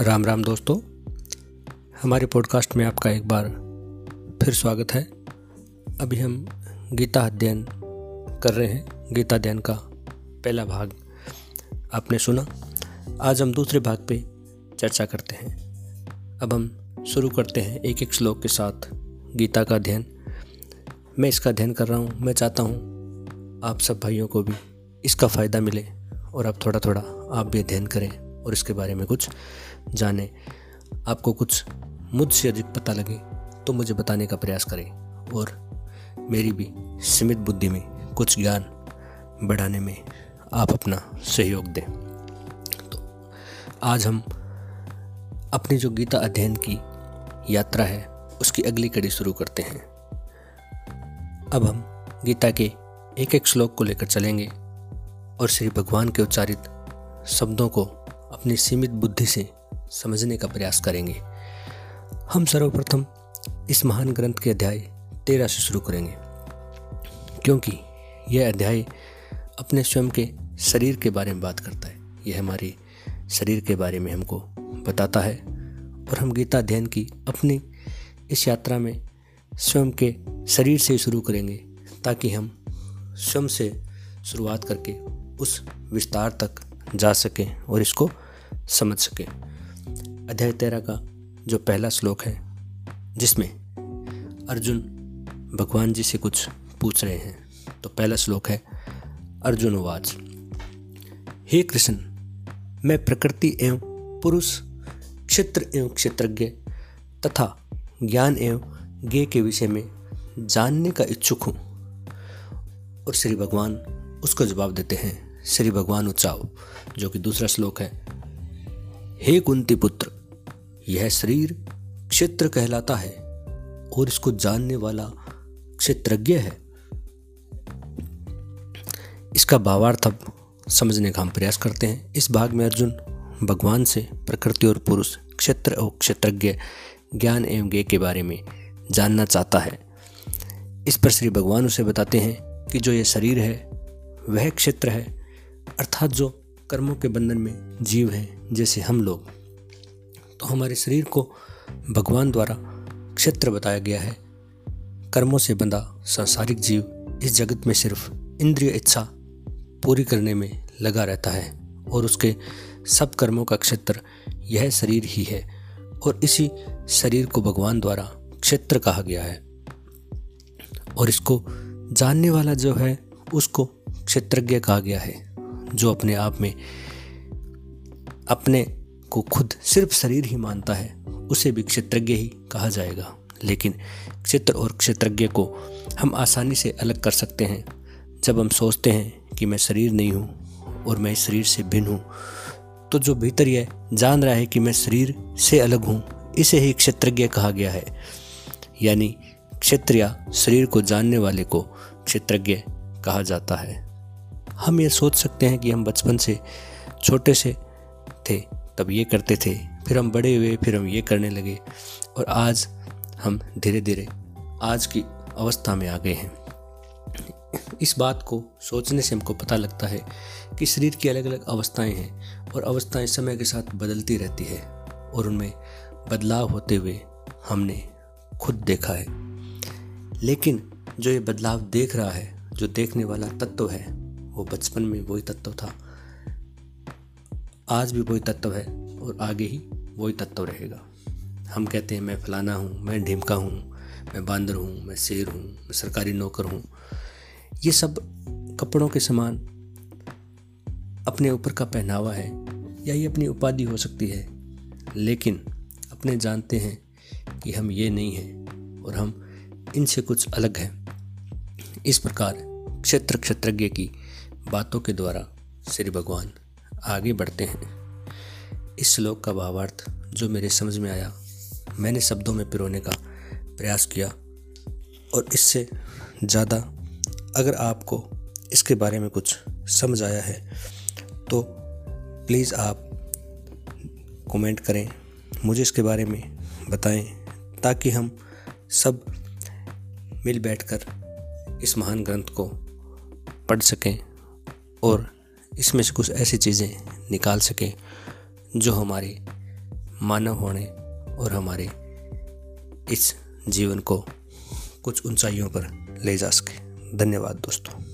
राम राम दोस्तों। हमारे पॉडकास्ट में आपका एक बार फिर स्वागत है। अभी हम गीता अध्ययन कर रहे हैं। गीता अध्ययन का पहला भाग आपने सुना। आज हम दूसरे भाग पे चर्चा करते हैं। अब हम शुरू करते हैं एक एक श्लोक के साथ गीता का अध्ययन। मैं इसका अध्ययन कर रहा हूँ। मैं चाहता हूँ आप सब भाइयों को भी इसका फ़ायदा मिले और अब थोड़ा थोड़ा आप भी अध्ययन करें। और इसके बारे में कुछ जाने। आपको कुछ मुझसे अधिक पता लगे तो मुझे बताने का प्रयास करें और मेरी भी सीमित बुद्धि में कुछ ज्ञान बढ़ाने में आप अपना सहयोग दें। तो आज हम अपनी जो गीता अध्ययन की यात्रा है, उसकी अगली कड़ी शुरू करते हैं। अब हम गीता के एक एक श्लोक को लेकर चलेंगे और श्री भगवान के उच्चारित शब्दों को अपनी सीमित बुद्धि से समझने का प्रयास करेंगे। हम सर्वप्रथम इस महान ग्रंथ के अध्याय तेरह से शुरू करेंगे। क्योंकि यह अध्याय अपने स्वयं के शरीर के बारे में बात करता है। यह हमारे शरीर के बारे में हमको बताता है और हम गीता अध्ययन की अपनी इस यात्रा में स्वयं के शरीर से शुरू करेंगे ताकि हम स्वयं से शुरुआत करके उस विस्तार तक जा सकें और इसको समझ सके। अध्याय तेरह का जो पहला श्लोक है, जिसमें अर्जुन भगवान जी से कुछ पूछ रहे हैं तो पहला श्लोक है, अर्जुन वाच। हे कृष्ण, मैं प्रकृति एवं पुरुष, क्षेत्र एवं क्षेत्रज्ञ तथा ज्ञान एवं ज्ञ के विषय में जानने का इच्छुक हूँ और श्री भगवान उसको जवाब देते हैं। श्री भगवान उच्चाओ जो कि दूसरा श्लोक है हे कुंती पुत्र, यह शरीर क्षेत्र कहलाता है और इसको जानने वाला क्षेत्रज्ञ है। इसका भावार्थ अब समझने का हम प्रयास करते हैं। इस भाग में अर्जुन भगवान से प्रकृति और पुरुष, क्षेत्र और क्षेत्रज्ञ, ज्ञान एवं ज्ञ के बारे में जानना चाहता है। इस पर श्री भगवान उसे बताते हैं कि जो ये शरीर है, वह क्षेत्र है, अर्थात जो कर्मों के बंधन में जीव हैं, जैसे हम लोग। तो हमारे शरीर को भगवान द्वारा क्षेत्र बताया गया है। कर्मों से बंधा सांसारिक जीव इस जगत में सिर्फ़ इंद्रिय इच्छा पूरी करने में लगा रहता है और उसके सब कर्मों का क्षेत्र यह शरीर ही है और इसी शरीर को भगवान द्वारा क्षेत्र कहा गया है। और इसको जानने वाला जो है, उसको क्षेत्रज्ञ कहा गया है। जो अपने आप में अपने को खुद सिर्फ़ शरीर ही मानता है, उसे भी क्षेत्रज्ञ ही कहा जाएगा। लेकिन क्षेत्र और क्षेत्रज्ञ को हम आसानी से अलग कर सकते हैं। जब हम सोचते हैं कि मैं शरीर नहीं हूँ और मैं इस शरीर से भिन्न हूँ तो जो भीतर यह जान रहा है कि मैं शरीर से अलग हूँ, इसे ही क्षेत्रज्ञ कहा गया है। यानी क्षेत्र या शरीर को जानने वाले को क्षेत्रज्ञ कहा जाता है। हम ये सोच सकते हैं कि हम बचपन से, छोटे से थे, तब ये करते थे, फिर हम बड़े हुए, फिर हम ये करने लगे और आज हम धीरे धीरे आज की अवस्था में आ गए हैं। इस बात को सोचने से हमको पता लगता है कि शरीर की अलग अलग अवस्थाएँ हैं और अवस्थाएँ समय के साथ बदलती रहती है और उनमें बदलाव होते हुए हमने खुद देखा है। लेकिन जो ये बदलाव देख रहा है, जो देखने वाला तत्व है वो बचपन में वही तत्व था। आज भी वही तत्व है और आगे ही वही तत्व रहेगा। हम कहते हैं, मैं फलाना हूँ, मैं ढिमका हूँ, मैं बांदर हूँ, मैं शेर हूँ, मैं सरकारी नौकर हूँ। ये सब कपड़ों के समान अपने ऊपर का पहनावा है या ये अपनी उपाधि हो सकती है। लेकिन अपने जानते हैं कि हम ये नहीं हैं और हम इनसे कुछ अलग हैं। इस प्रकार क्षेत्र क्षेत्रज्ञ की बातों के द्वारा श्री भगवान आगे बढ़ते हैं। इस श्लोक का भावार्थ जो मेरे समझ में आया, मैंने शब्दों में पिरोने का प्रयास किया और इससे ज़्यादा अगर आपको इसके बारे में कुछ समझ आया है तो प्लीज़ आप कमेंट करें, मुझे इसके बारे में बताएँ, ताकि हम सब मिल बैठकर इस महान ग्रंथ को पढ़ सकें। और इसमें से कुछ ऐसी चीज़ें निकाल सकें जो हमारे मानव होने और हमारे इस जीवन को कुछ ऊंचाइयों पर ले जा सके। धन्यवाद दोस्तों।